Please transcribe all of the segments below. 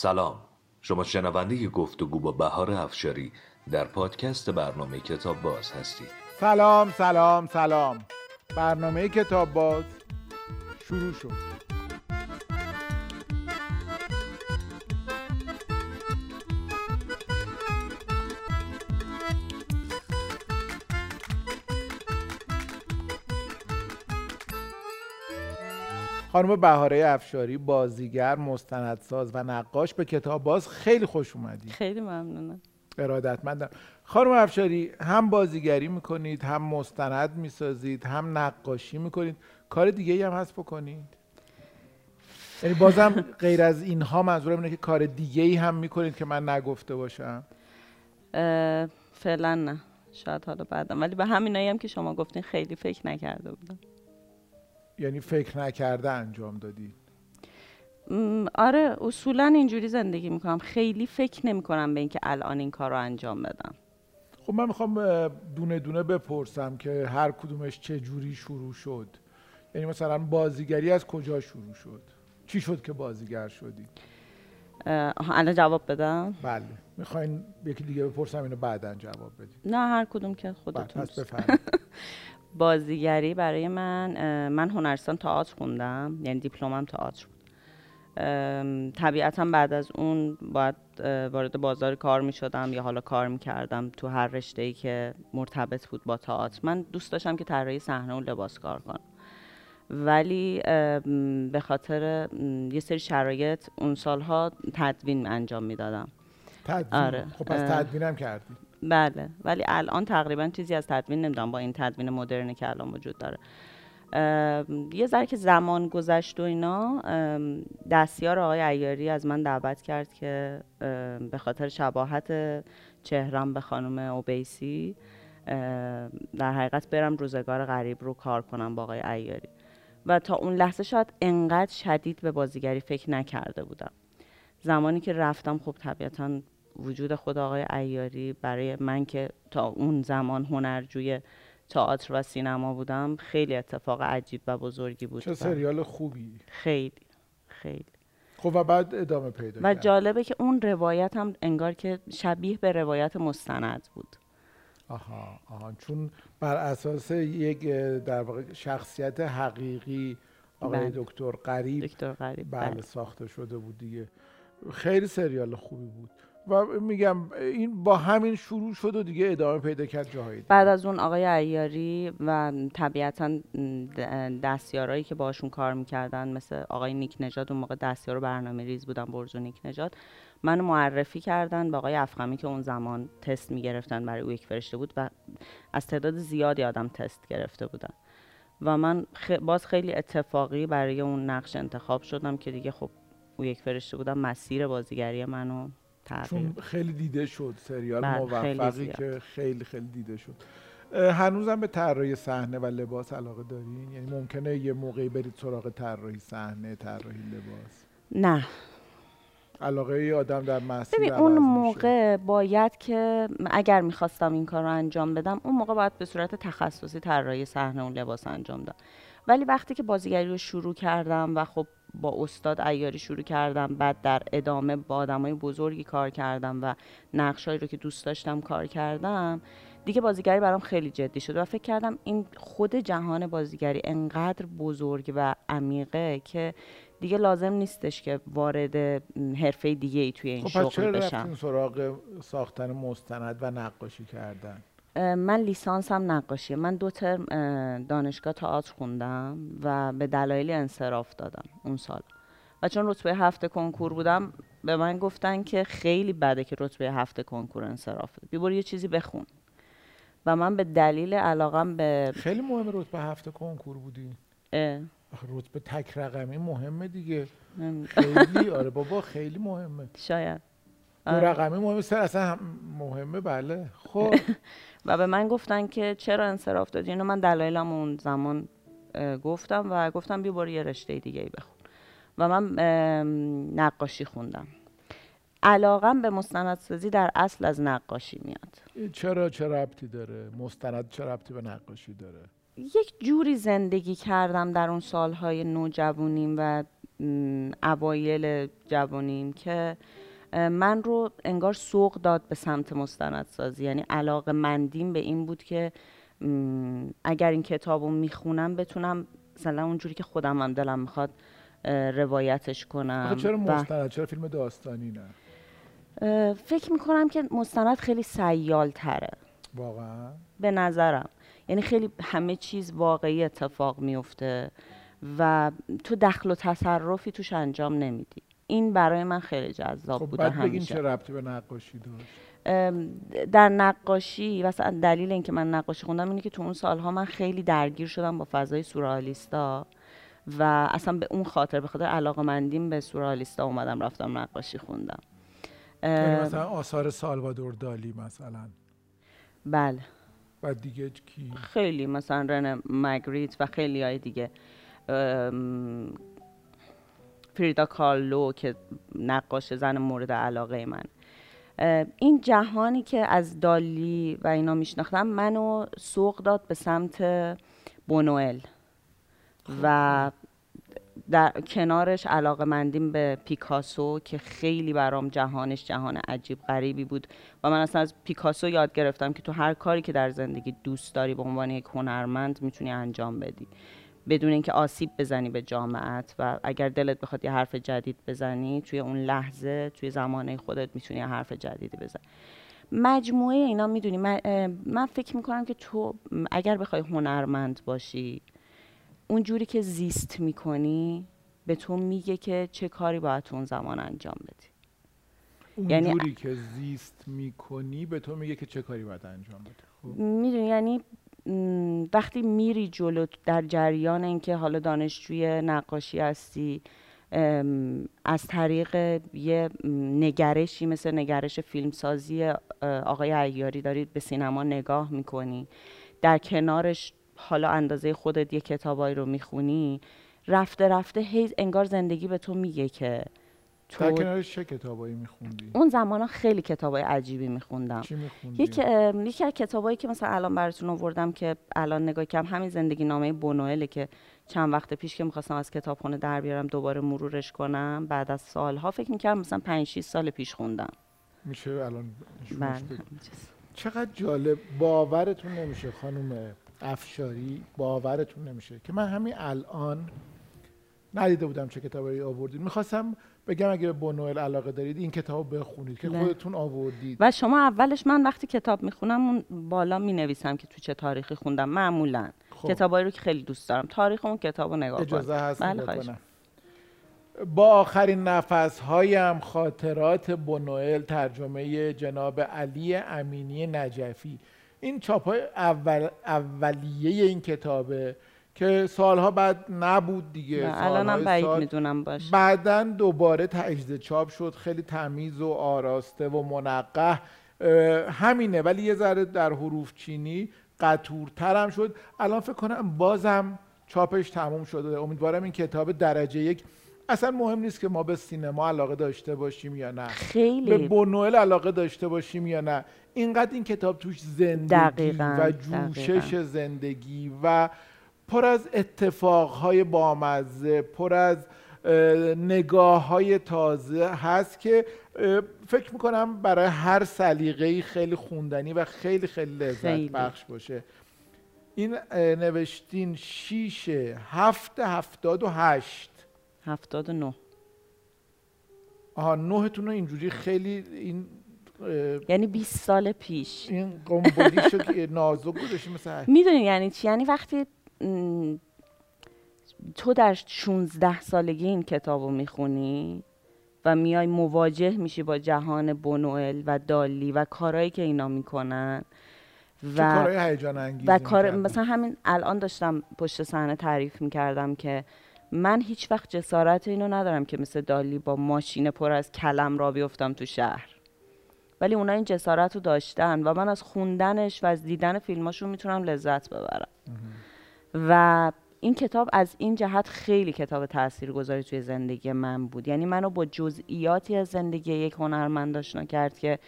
سلام. شما شنونده گفتگو با بهار افشاری در پادکست برنامه کتاب باز هستید. سلام سلام سلام. برنامه کتاب باز شروع شد. خانم بهاره افشاری بازیگر مستندساز و نقاش به کتاب باز خیلی خوش اومدید خیلی ممنونم. ارادتمندم. خانم افشاری هم بازیگری می‌کنید هم مستند می‌سازید هم نقاشی می‌کنید. کار دیگه هم هست بکنید؟ یعنی بازم غیر از اینها منظورم اینه که کار دیگه ای هم می‌کنید که من نگفته باشم. فعلا نه. شاید حالا بعدم. ولی به همینایی هم که شما گفتین خیلی فکر نکرده بودم. یعنی فکر نکرده انجام دادی؟ آره اصولا اینجوری زندگی می‌کنم. خیلی فکر نمی‌کنم به اینکه الان این کار رو انجام بدم. خب من می‌خوام دونه دونه بپرسم که هر کدومش چه جوری شروع شد. یعنی مثلا بازیگری از کجا شروع شد؟ چی شد که بازیگر شدی؟ الان جواب بدم؟ بله. می‌خواین یکی دیگه بپرسم اینو بعدا جواب بدید نه هر کدوم که خودتون بله، پس بازیگری برای من من هنرستان تئاتر خوندم یعنی دیپلمم تئاتر بود. طبیعتا بعد از اون باید وارد بازار کار می شدم یا حالا کار می کردم تو هر رشته ای که مرتبط بود با تئاتر. من دوست داشتم که طراحی صحنه و لباس کار کنم. ولی به خاطر یه سری شرایط اون سالها تدوین انجام می‌دادم. تدوین؟ آره. خب پس تدوینم کردی. بله. ولی الان تقریبا چیزی از تدوین نمی‌دونم. با این تدوین مدرنی که الان وجود داره. یه ذره که زمان گذشت و اینا دستیار آقای ایاری از من دعوت کرد که به خاطر شباهت چهرم به خانم اوبیسی در حقیقت برم روزگار غریب رو کار کنم با آقای ایاری. و تا اون لحظه شاید انقدر شدید به بازیگری فکر نکرده بودم. زمانی که رفتم خب طبیعتا وجود خود آقای ایاری برای من که تا اون زمان هنرجوی تئاتر و سینما بودم خیلی اتفاق عجیب و بزرگی بود. چه سریال خوبی. خیلی خیلی. خب و بعد ادامه پیدا و جالبه که اون روایت هم انگار که شبیه به روایت مستند بود. آها آها. چون بر اساس یک در واقع شخصیت حقیقی آقای بله. دکتر قریب دکتر قریب بله, بله. ساخته شده بود دیگه. خیلی سریال خوبی بود. و میگم این با همین شروع شد و دیگه ادامه پیدا کرد جاهایی بعد از اون آقای ایاری و طبیعتا دستیارایی که باشون کار می‌کردن مثل آقای نیک نجات اون موقع دستیار برنامه ریز بودن برزو نیک نجات منو معرفی کردن با آقای افخمی که اون زمان تست می‌گرفتن برای او یک فرشته بود و از تعداد زیادی آدم تست گرفته بودن. و من باز خیلی اتفاقی برای اون نقش انتخاب شدم که دیگه خب او یک فرشته بودم مسیر بازیگری منو چون خیلی دیده شد سریال بله، موفقی که خیلی خیلی دیده شد. هنوزم به طراحی صحنه و لباس علاقه دارین؟ یعنی ممکنه یه موقعی برید سراغ طراحی صحنه طراحی لباس؟ نه. علاقه ای آدم در مسیر ببین اون موقع باید که اگر می‌خواستم این کار رو انجام بدم اون موقع باید به صورت تخصصی طراحی صحنه و لباس انجام دادم ولی وقتی که بازیگری رو شروع کردم و خب با استاد ایاری شروع کردم بعد در ادامه با آدمای بزرگی کار کردم و نقشایی رو که دوست داشتم کار کردم دیگه بازیگری برام خیلی جدی شد و فکر کردم این خود جهان بازیگری انقدر بزرگ و عمیقه که دیگه لازم نیستش که وارد حرفه دیگه ای توی این خب شغل بشم. سراغ ساختن مستند و نقاشی کردن؟ من لیسانسم نقاشیه من دو ترم دانشگاه تئاتر خوندم و به دلایلی انصراف دادم اون سال. و چون رتبه هفته کنکور بودم به من گفتن که خیلی بده که رتبه هفته کنکور انصراف بی بیبور یه چیزی بخون. و من به دلیل علاقم به خیلی مهم رتبه هفته کنکور بودی. اه. رتبه تک رقمی مهمه دیگه. خیلی آره بابا خیلی مهمه. شاید. آره. رقمی مهمه سر اصلا مهمه بله. خب. و به من گفتن که چرا انصراف دادی؟ اینو من دلایلم اون زمان گفتم و گفتم بیا برو یه رشته دیگه ای بخون. و من نقاشی خوندم. علاقم به مستندسازی در اصل از نقاشی میاد. چرا چه ربطی داره؟ مستند چه ربطی به نقاشی داره؟ یک جوری زندگی کردم در اون سالهای نوجوانیم و اوایل جوانیم که من رو انگار سوق داد به سمت مستندسازی. یعنی علاقه مندیم به این بود که اگر این کتاب رو می‌خونم بتونم مثلا اونجوری که خودم هم دلم می‌خواد روایتش کنم. چرا مستند؟ چرا فیلم داستانی نه؟ فکر می‌کنم که مستند خیلی سیال تره واقعا؟ به نظرم. یعنی خیلی همه چیز واقعی اتفاق میفته و تو دخل و تصرفی توش انجام نمیدی. این برای من خیلی جذاب خب بوده بعد همیشه. چه ربطی به نقاشی داشت؟ در نقاشی مثلا دلیل اینکه من نقاشی خوندم اینه که تو اون سالها من خیلی درگیر شدم با فضای سورئالیستا و اصلا به اون خاطر به خاطر علاقه مندیم به سورئالیستا اومدم رفتم نقاشی خوندم. یعنی مثلا آثار سالوادور دالی مثلا. بله. و دیگه کی؟ خیلی مثلا رن مگریت و خیلی های دیگه فریدا کارلو که نقاش زن مورد علاقه من. این جهانی که از دالی و اینا میشناختم منو سوق داد به سمت بونوئل و در کنارش علاقه مندیم به پیکاسو که خیلی برام جهانش جهان عجیب غریبی بود و من اصلا از پیکاسو یاد گرفتم که تو هر کاری که در زندگی دوست داری به عنوان یک هنرمند می‌تونی انجام بدی. بدون اینکه آسیب بزنی به جامعت و اگر دلت بخواد یه حرف جدید بزنی توی اون لحظه توی زمانه خودت می‌تونی یه حرف جدیدی بزنی. مجموعه اینا می‌دونی من, من فکر می‌کنم که تو اگر بخوای هنرمند باشی اون جوری که زیست می‌کنی به تو میگه که چه کاری باید تو اون زمان انجام بدی. یعنی- اونجوری که زیست می‌کنی به تو میگه که چه کاری باید انجام بده خب. می‌دونی یعنی وقتی میری جلو در جریان اینکه حالا دانشجوی نقاشی هستی از طریق یه نگرشی مثل نگرش فیلمسازی آقای عیاری دارید به سینما نگاه می‌کنی. در کنارش حالا اندازه خودت یه کتابایی رو می‌خونی. رفته رفته هی انگار زندگی به تو میگه که در تو کنارش چه کتابایی میخوندی؟ اون زمان خیلی کتابای عجیبی میخوندم. چی میخوندی؟ یک یکی از کتابایی که مثلا الان براتون آوردم که الان نگاه کردم همین زندگی نامه بونوئله که چند وقت پیش که می‌خواستم از کتابخونه در بیارم دوباره مرورش کنم. بعد از سالها فکر می‌کردم مثلا 5 6 سال پیش خوندم. میشه الان بله. چقدر جالب. باورتون نمیشه خانم افشاری باورتون نمیشه. که من همین الان ندیده بودم چه کتابی آوردید می‌خواستم بگم اگه به بونوئل علاقه دارید این کتاب بخونید که. خودتون آوردید. و شما اولش من وقتی کتاب می‌خونم اون بالا می‌نویسم که تو چه تاریخی خوندم معمولا. خب. کتابایی رو که خیلی دوست دارم. تاریخ اون کتاب رو نگاه اجازه هست بله، با آخرین نفس هایم خاطرات بونوئل ترجمه جناب علی امینی نجفی. این چاپ های اول اولیه این کتابه. که سالها بعد نبود دیگه الانم بعید سال می‌دونم باشه. بعدا دوباره تجزیه چاپ شد خیلی تمیز و آراسته و منقه همینه. ولی یه ذره در حروف چینی قطورتر هم شد. الان فکر کنم بازم چاپش تموم شده. امیدوارم این کتاب درجه یک. اصلا مهم نیست که ما به سینما علاقه داشته باشیم یا نه. به خیلی بونوئل علاقه داشته باشیم یا نه. اینقدر این کتاب توش زندگی دقیقاً، و جوشش دقیقاً. زندگی و پر از اتفاقهای بامزه پر از نگاه های تازه هست که فکر می‌کنم برای هر سلیقه‌ای خیلی خوندنی و خیلی خیلی لذت خیلی. بخش باشه. این نوشتین شیش هفت هفتاد و هشت. 79 آها نهتون رو اینجوری خیلی این یعنی 20 سال پیش. این قنبلیشو که نازک گذاشتی مثل می‌دونی یعنی چی؟ یعنی وقتی تو در 16 سالگی این کتاب رو می‌خونی و میای مواجه میشی با جهان بونوئل و دالی و کارهایی که اینا می‌کنن و کارهای و کار؟ مثلا همین الان داشتم پشت صحنه تعریف می‌کردم که من هیچ وقت جسارت اینو ندارم که مثل دالی با ماشین پر از کلم را بیفتم تو شهر. ولی اونا این جسارت رو داشتن و من از خوندنش و از دیدن فیلماشون می‌تونم لذت ببرم. و این کتاب از این جهت خیلی کتاب تاثیرگذاری توی زندگی من بود. یعنی منو با جزئیاتی از زندگی یک هنرمند آشنا کرد که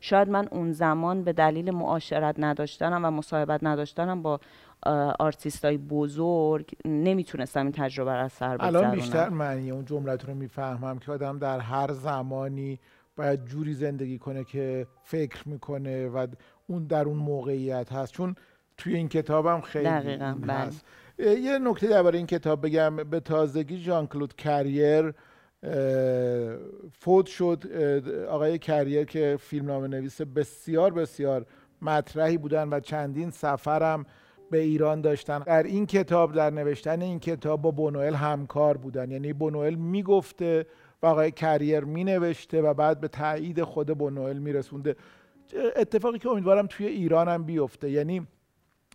شاید من اون زمان به دلیل معاشرت نداشتنم و مصاحبت نداشتنم با آرتیست های بزرگ نمی‌تونستم این تجربه را سر بگذرونم. الان بیشتر معنی اون جملت رو می‌فهمم که آدم در هر زمانی باید جوری زندگی کنه که فکر می‌کنه و اون در اون موقعیت هست. چون توی این کتابم خیلی دقیقا بله. هست یه نکته درباره این کتاب بگم. به تازگی ژان کلود کریر فوت شد. آقای کریر که فیلمنامه نویس بسیار بسیار مطرحی بودن و چندین سفرم به ایران داشتن. در این کتاب در نوشتن این کتاب با بونوئل همکار بودن. یعنی بونوئل می‌گفته و آقای کریر می نوشته و بعد به تایید خود بونوئل میرسونده. اتفاقی که امیدوارم توی ایران هم بیفته. یعنی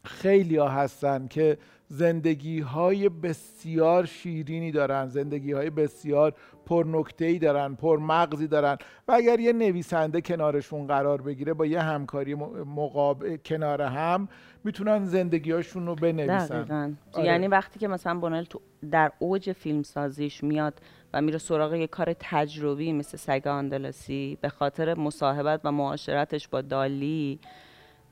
خیلی ها هستن که زندگی های بسیار شیرینی دارن زندگی های بسیار ای دارن پر مغزی دارن و اگر یه نویسنده کنارشون قرار بگیره با یه همکاری مقابل کنار هم می‌تونن زندگی هاشون رو بنویسن آره. یعنی وقتی که مثلا بونل تو در اوج فیلم سازیش میاد و میره سراغ یه کار تجربی مثل سگ آندلسی به خاطر مصاحبت و معاشرتش با دالی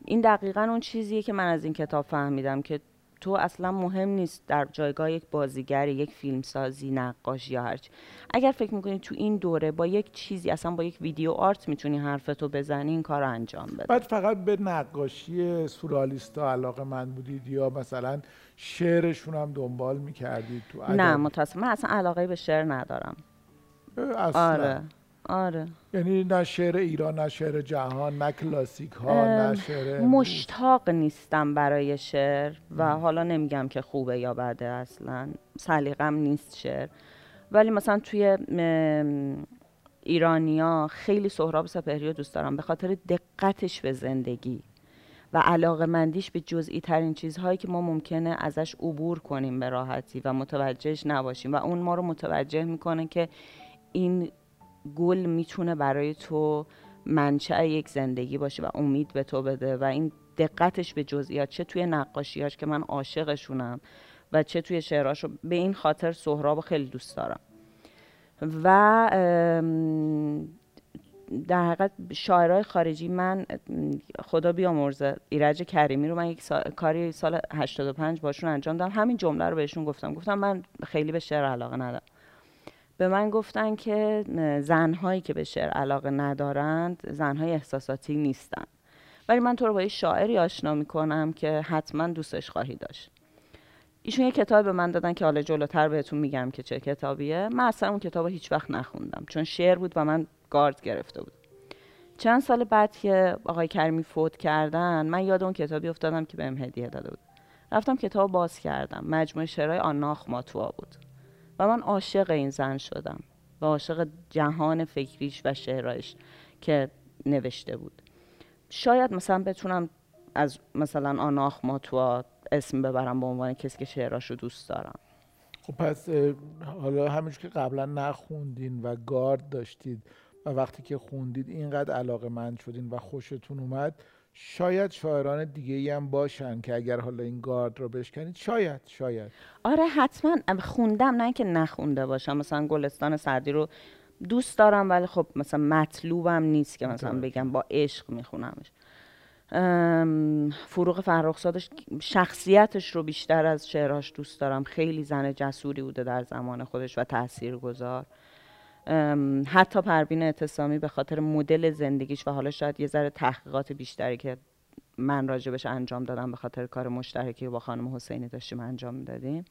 این دقیقا اون چیزیه که من از این کتاب فهمیدم که تو اصلا مهم نیست در جایگاه یک بازیگر یک فیلمسازی نقاش یا هرچی اگر فکر می‌کنی تو این دوره با یک چیزی اصلا با یک ویدیو آرت می‌تونی حرفتو بزنی این کار رو انجام بده. بعد فقط به نقاشی سورالیستا علاقه من بودید یا مثلا شعرشون هم دنبال می‌کردید تو نه متاسفم من اصلا علاقه به شعر ندارم. اصلا. آره. آره. یعنی نه شعر ایران نه شعر جهان نه کلاسیک ها نه شعر مشتاق نیستم برای شعر و حالا نمیگم که خوبه یا بده اصلا. سلیقم نیست شعر. ولی مثلا توی ایرانیا خیلی سهراب سپهری رو دوست دارم. به خاطر دقتش به زندگی و علاقه مندیش به جزئی ترین چیزهایی که ما ممکنه ازش عبور کنیم به راحتی و متوجهش نباشیم. و اون ما رو متوجه می‌کنه که این گل می‌تونه برای تو منشأ یک زندگی باشه و امید به تو بده و این دقتش به جزئیات چه توی نقاشیاش که من عاشقشونم و چه توی شعراشو به این خاطر سهراب خیلی دوست دارم. و در حقیقت شاعرای خارجی من خدا بیامرزه ایرج کریمی رو من یک کاری سال 85 باشون انجام دادم. همین جمله رو بهشون گفتم. گفتم من خیلی به شعر علاقه ندارم. به من گفتن که زنهایی که به شعر علاقه ندارند زنهای احساساتی نیستن. ولی من تو رو با یه شاعری آشنا می‌کنم که حتما دوستش خواهی داشت. ایشون یه کتاب به من دادن که حالا جلوتر بهتون میگم که چه کتابیه. من اصلا اون کتاب هیچ وقت نخوندم چون شعر بود و من گارد گرفته بود. چند سال بعد که آقای کریمی فوت کردن من یاد اون کتابی افتادم که بهم هدیه داده بود. رفتم کتاب باز کردم. مجموعه شعرهای آناخ ماتوا بود. و من عاشق این زن شدم و عاشق جهان فکریش و شعرهایش که نوشته بود. شاید مثلا بتونم از مثلا آناخ ماتوا اسم ببرم به عنوان کسی که شعراش رو دوست دارم. خب پس حالا همینش که قبلا نخوندین و گارد داشتید و وقتی که خوندید اینقدر علاقه من شدین و خوشتون اومد شاید شاعران دیگه ای هم باشن که اگر حالا این گارد رو بشکنید شاید شاید. آره حتما. خوندم نه که نخونده باشم. مثلا گلستان سعدی رو دوست دارم ولی خب مثلا مطلوبم نیست که مثلا بگم با عشق میخونمش. فروغ فرخزادش شخصیتش رو بیشتر از شعراش دوست دارم. خیلی زن جسوری بوده در زمان خودش و تأثیر گذار حتی پروین اعتصامی به خاطر مدل زندگیش و حالا شاید یه ذره تحقیقات بیشتری که من راجبش انجام دادم به خاطر کار مشترکی با خانم حسینی داشتیم انجام می‌دادیم.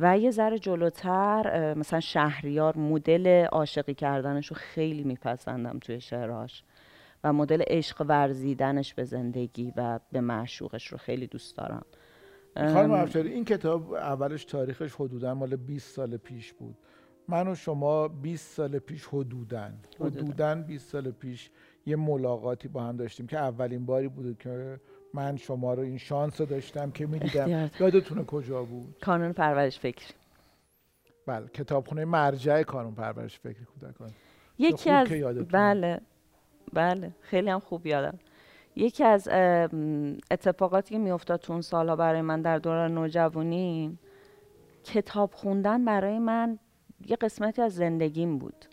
و یه ذره جلوتر مثلا شهریار مدل عاشقی کردنش رو خیلی میپسندم توی شعرهاش و مدل عشق ورزیدنش به زندگی و به معشوقش رو خیلی دوست دارم. خانم این کتاب اولش تاریخش حدودا مال 20 سال پیش بود. من و شما 20 سال پیش حدودن حدودن 20 سال پیش یه ملاقاتی با هم داشتیم که اولین باری بود که من شما رو این شانس رو داشتم که می‌دیدم. یادتونه کجا بود؟ کانون پرورش فکر. بله کتابخونه مرجع کانون پرورش فکر کودکان. یکی از بله بله خیلی هم خوب یادم. یکی از اتفاقاتی که میافتاد تو اون سالها برای من در دوران نوجوانی کتاب خوندن برای من یه قسمتی از زندگیم بود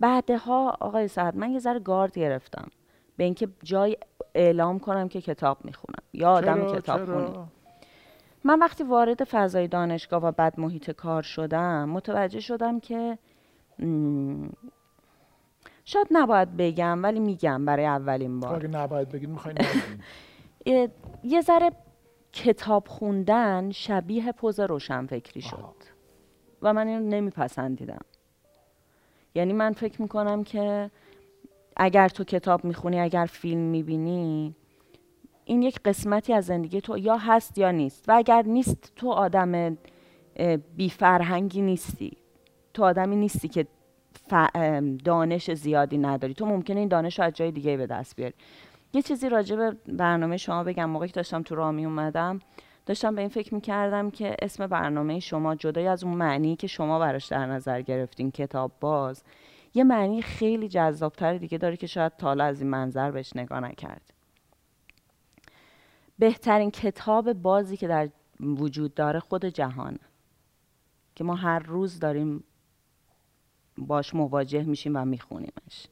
بعدها آقای سعد من یه ذره گارد گرفتم به اینکه جای اعلام کنم که کتاب می‌خونم یا آدم چرا؟ کتاب چرا؟ خونی من وقتی وارد فضای دانشگاه و بعد محیط کار شدم متوجه شدم که شاید نباید بگم ولی میگم برای اولین بار اگه نباید بگید می‌خواین یه ذره کتاب خوندن شبیه پوز روشنفکری شد. و من اینو نمیپسندیدم. یعنی من فکر می‌کنم که اگر تو کتاب می‌خونی اگر فیلم می‌بینی این یک قسمتی از زندگی تو یا هست یا نیست. و اگر نیست تو آدم بی فرهنگی نیستی. تو آدمی نیستی که دانش زیادی نداری. تو ممکنه این دانش رو از جای دیگه به دست بیاری. یه چیزی راجع به برنامه شما بگم. موقعی که داشتم تو راه می اومدم داشتم به این فکر می‌کردم که اسم برنامه شما جدای از اون معنی که شما براش در نظر گرفتین کتاب باز یه معنی خیلی جذابتر دیگه داره که شاید تا حالا از این منظر بهش نگاه نکرد. بهترین کتاب بازی که در وجود داره خود جهان که ما هر روز داریم باش مواجه میشیم و میخونیمش.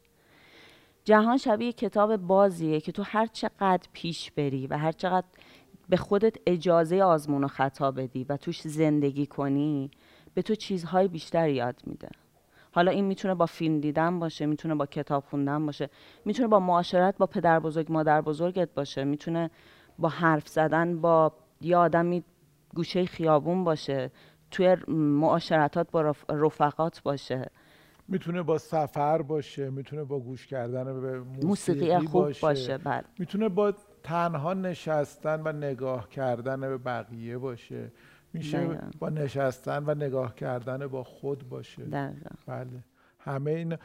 جهان شبیه کتاب بازیه که تو هر چقدر پیش بری و هر چقدر به خودت اجازه آزمون و خطا بدی و توش زندگی کنی به تو چیزهای بیشتر یاد میده. حالا این می‌تونه با فیلم دیدن باشه می‌تونه با کتاب خوندن باشه می‌تونه با معاشرت با پدر بزرگ مادر بزرگت باشه می‌تونه با حرف زدن با یه آدمی گوشه خیابون باشه توی معاشرتات با رف- رفقات باشه. می‌تونه با سفر باشه می‌تونه با گوش کردن به موسیقی, موسیقی خوب باشه, بله. می‌تونه با تنها نشستن و نگاه کردن به بقیه باشه. میشه دقیقاً. با نشستن و نگاه کردن با خود باشه. دقیقا. بله. همه این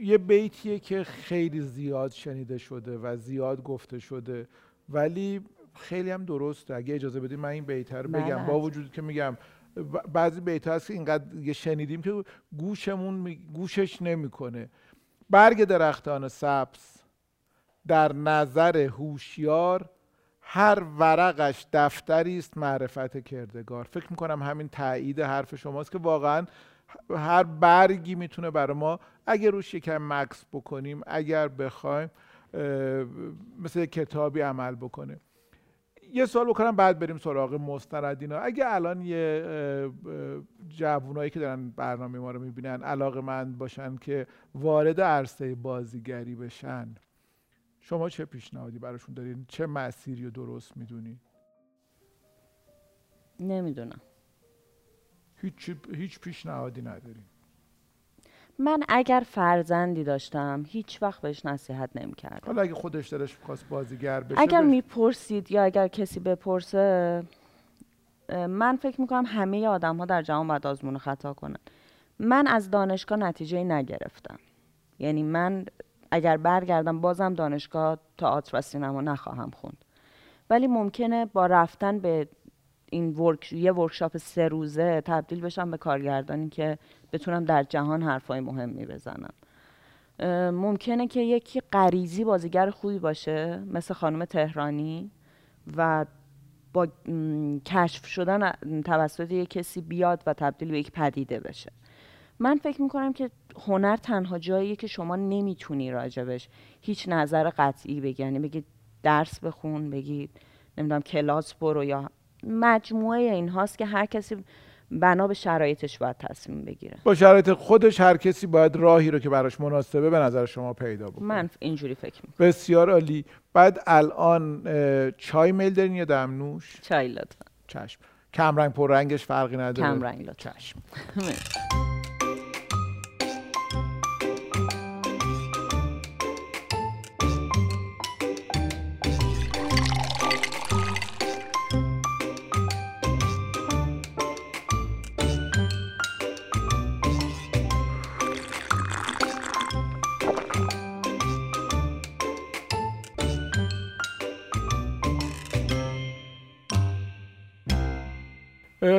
یه بیتیه که خیلی زیاد شنیده شده و زیاد گفته شده ولی خیلی هم درسته. اگه اجازه بدید من این بیت رو بله، بگم با حتما. وجودی که میگم بعضی بیت هست که اینقدر شنیدیم که گوشمون می- گوشش نمی‌کنه. برگ درختان سبز در نظر هوشیار هر ورقش دفتری است معرفت کردگار. فکر می‌کنم همین تایید حرف شماست که واقعا هر برگی می‌تونه برای ما اگر روش یکم مکس بکنیم اگر بخوایم مثل کتابی عمل بکنه یه سوال بکنم بعد بریم سراغ مستندینا اگه الان یه جوونایی که دارن برنامه ما رو می‌بینن علاقه مند باشن که وارد عرصه بازیگری بشن شما چه پیشنهادی براشون دارین؟ چه مسیری رو درست می‌دونی؟ نمی‌دونم. هیچ هیچ پیشنهادی ندارین؟ من اگر فرزندی داشتم هیچ وقت بهش نصیحت نمی‌کردم. حالا اگه خودش دلش می‌خواست بازیگر بشه اگر بش- می‌پرسید یا اگر کسی بپرسه من فکر می‌کنم همه آدم ها در جهان باید آزمون خطا کنن. من از دانشگاه نتیجه نگرفتم. یعنی من اگر برگردم بازم دانشگاه تئاتر و سینما نخواهم خوند. ولی ممکنه با رفتن به این ورک... یه ورکشاپ سه روزه تبدیل بشم به کارگردانی که بتونم در جهان حرفای مهمی بزنم. ممکنه که یکی غریزی بازیگر خوبی باشه مثل خانم تهرانی و با کشف شدن توسط یک کسی بیاد و تبدیل به یک پدیده بشه. من فکر می‌کنم که هنر تنها جاییه که شما نمی‌تونی راجبش هیچ نظر قطعی بگی. یعنی بگی درس بخون بگی نمی‌دونم کلاس برو یا مجموعه این هاست که هر کسی بنا به شرایطش باید تصمیم بگیره. با شرایط خودش هر کسی باید راهی رو که براش مناسبه به نظر شما پیدا بکنه. من اینجوری فکر می‌کنم. بسیار عالی. بعد الان چای میل دارین یا دمنوش چای لطفا. چشم. کمرنگ پررنگش فرقی نداره. کم رنگ لطفا. چشم.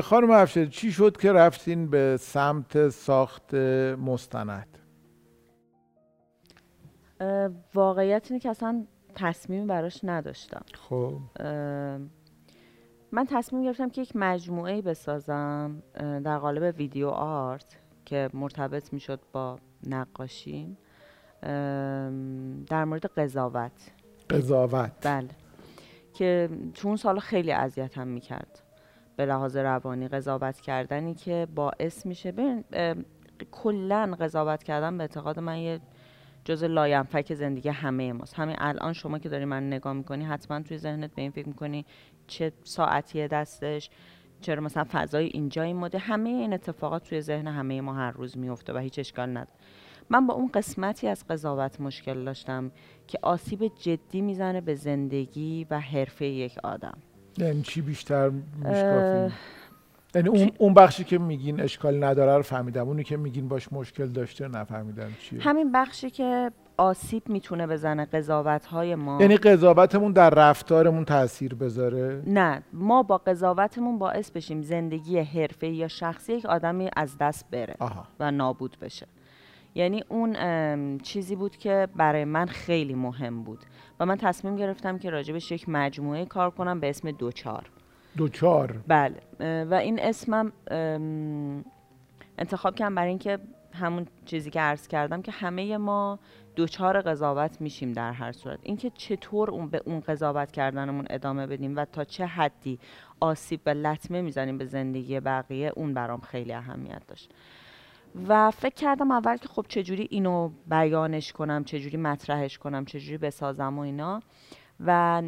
خانم افشاری چی شد که رفتین به سمت ساخت مستند؟ واقعیت اینه که اصلا تصمیمی براش نداشتم. خب. من تصمیم گرفتم که یک مجموعه بسازم در قالب ویدیو آرت که مرتبط می‌شد با نقاشیم. در مورد قضاوت. قضاوت. بله. که تو اون سال خیلی اذیتم می‌کرد. به لحاظ روانی قضاوت کردنی که باعث میشه. ببین کلا قضاوت کردن به اعتقاد من یه جز لاینفک زندگی همه ماست. همین الان شما که داری من نگاه می‌کنی حتما توی ذهنت به این فکر می‌کنی چه ساعتیه دستش چرا مثلا فضای اینجا این مده همه این اتفاقات توی ذهن همه ما هر روز میفته و هیچ اشکال نداره. من با اون قسمتی از قضاوت مشکل داشتم که آسیب جدی می‌زنه به زندگی و حرفه یک آدم. یعنی چی بیشتر اه، میشکافی یعنی اون, اون بخشی که میگین اشکال نداره رو فهمیدم. اونی که میگین باش مشکل داشته نفهمیدم چیه. همین بخشی که آسیب می‌تونه بزنه قضاوت های ما. یعنی قضاوتمون در رفتارمون تاثیر بذاره؟ نه ما با قضاوتمون باعث بشیم زندگی حرفه یا شخصی یک آدمی از دست بره آها. و نابود بشه. یعنی اون چیزی بود که برای من خیلی مهم بود. و من تصمیم گرفتم که راجبش یک مجموعه کار کنم به اسم دوچار. دوچار. بله. و این اسمم انتخاب کردم برای اینکه همون چیزی که عرض کردم که همه ما دوچار قضاوت میشیم در هر صورت. اینکه چطور اون به اون قضاوت کردنمون ادامه بدیم و تا چه حدی آسیب و لطمه می‌زنیم به زندگی بقیه اون برام خیلی اهمیت داشت. و فکر کردم اول که خب چجوری اینو بیانش کنم چجوری مطرحش کنم چجوری بسازم و اینا. و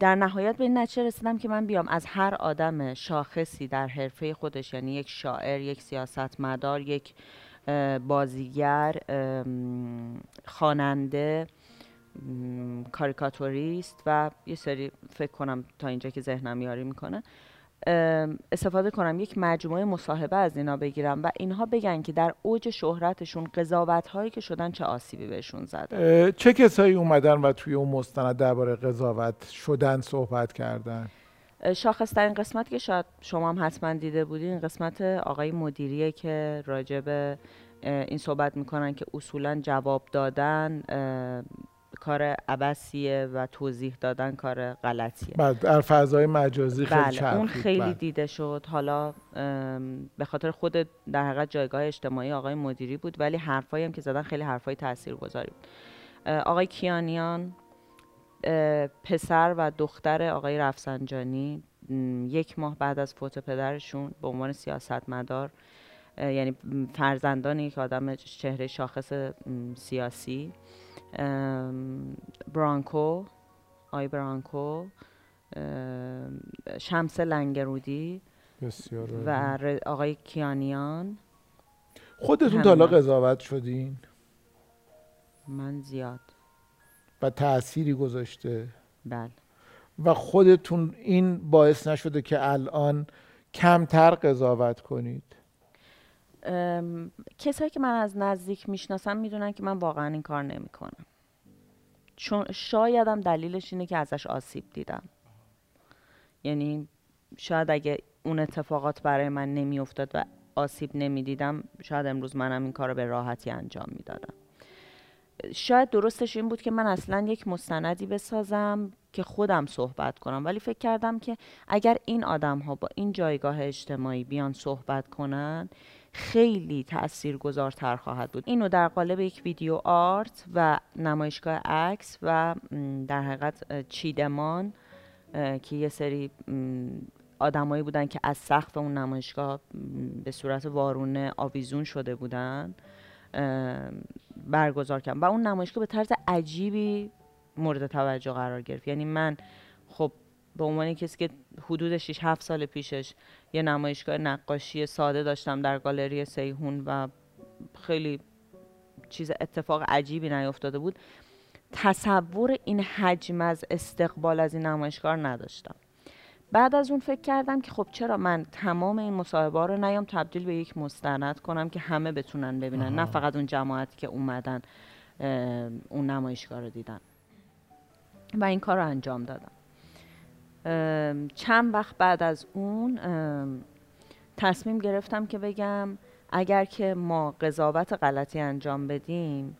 در نهایت به این نتیجه رسیدم که من بیام. از هر آدم شاخصی در حرفه خودش یعنی یک شاعر یک سیاستمدار یک بازیگر خواننده کاریکاتوریست و یه سری فکر کنم تا اینجا که ذهنم یاری می‌کنه. استفاده کنم یک مجموعه مصاحبه از اینا بگیرم و اینها بگن که در اوج شهرتشون قضاوت هایی که شدن چه آسیبی بهشون زده اه، چه کسایی اومدن و توی اون مستند درباره قضاوت شدن صحبت کردن؟ شاخصترین قسمت که شاید شما هم حتما دیده بودین این قسمت آقای مدیریه که راجع به اه، این صحبت می‌کنن که اصولا جواب دادن کار عبسیه و توضیح دادن کار غلطیه. بعد در فضای مجازی خیلی بله اون خیلی بله. دیده شد. حالا به خاطر خود در حقیقت جایگاه اجتماعی آقای مدیری بود ولی حرفایی هم که زدن خیلی حرفای تاثیرگذاری بود. آقای کیانیان پسر و دختر آقای رفسنجانی یک ماه بعد از فوت پدرشون به عنوان سیاستمدار یعنی فرزندان یک آدم چهره شاخص سیاسی برانکو آقای برانکو شمس لنگرودی بسیار. و آقای کیانیان. خودتون تا حالا. قضاوت شدین؟ من زیاد. و تأثیری گذاشته؟ بله. و خودتون این باعث نشده که الان کمتر قضاوت کنید؟ کسایی که من از نزدیک می‌شناسم می‌دونن که من واقعا این کار نمی‌کنم. چون شایدم دلیلش اینه که ازش آسیب دیدم. یعنی شاید اگه اون اتفاقات برای من نمیافتاد و آسیب نمی‌دیدم شاید امروز منم این کار رو به راحتی انجام می‌دادم. شاید درستش این بود که من اصلا یک مستندی بسازم که خودم صحبت کنم. ولی فکر کردم که اگر این آدم ها با این جایگاه اجتماعی بیان صحبت کنن خیلی تأثیر گذارتر خواهد بود. اینو در قالب یک ویدیو آرت و نمایشگاه عکس و در حقیقت چیدمان که یه سری آدمایی بودن که از سقف اون نمایشگاه به صورت وارونه آویزون شده بودن برگزار کردم و اون نمایشگاه به طرز عجیبی مورد توجه قرار گرفت. یعنی من خب به عنوان کسی که حدود 6 7 سال پیشش یه نمایشگاه نقاشی ساده داشتم در گالری سیهون و خیلی چیز اتفاق عجیبی نیفتاده بود. تصور این حجم از استقبال از این نمایشگاه نداشتم. بعد از اون فکر کردم که خب چرا من تمام این مصاحبه رو نیام تبدیل به یک مستند کنم که همه بتونن ببینن نه فقط اون جماعتی که اومدن اون نمایشگاه رو دیدن. و این کار رو انجام دادم. چند وقت بعد از اون تصمیم گرفتم که بگم اگر که ما قضاوت غلطی انجام بدیم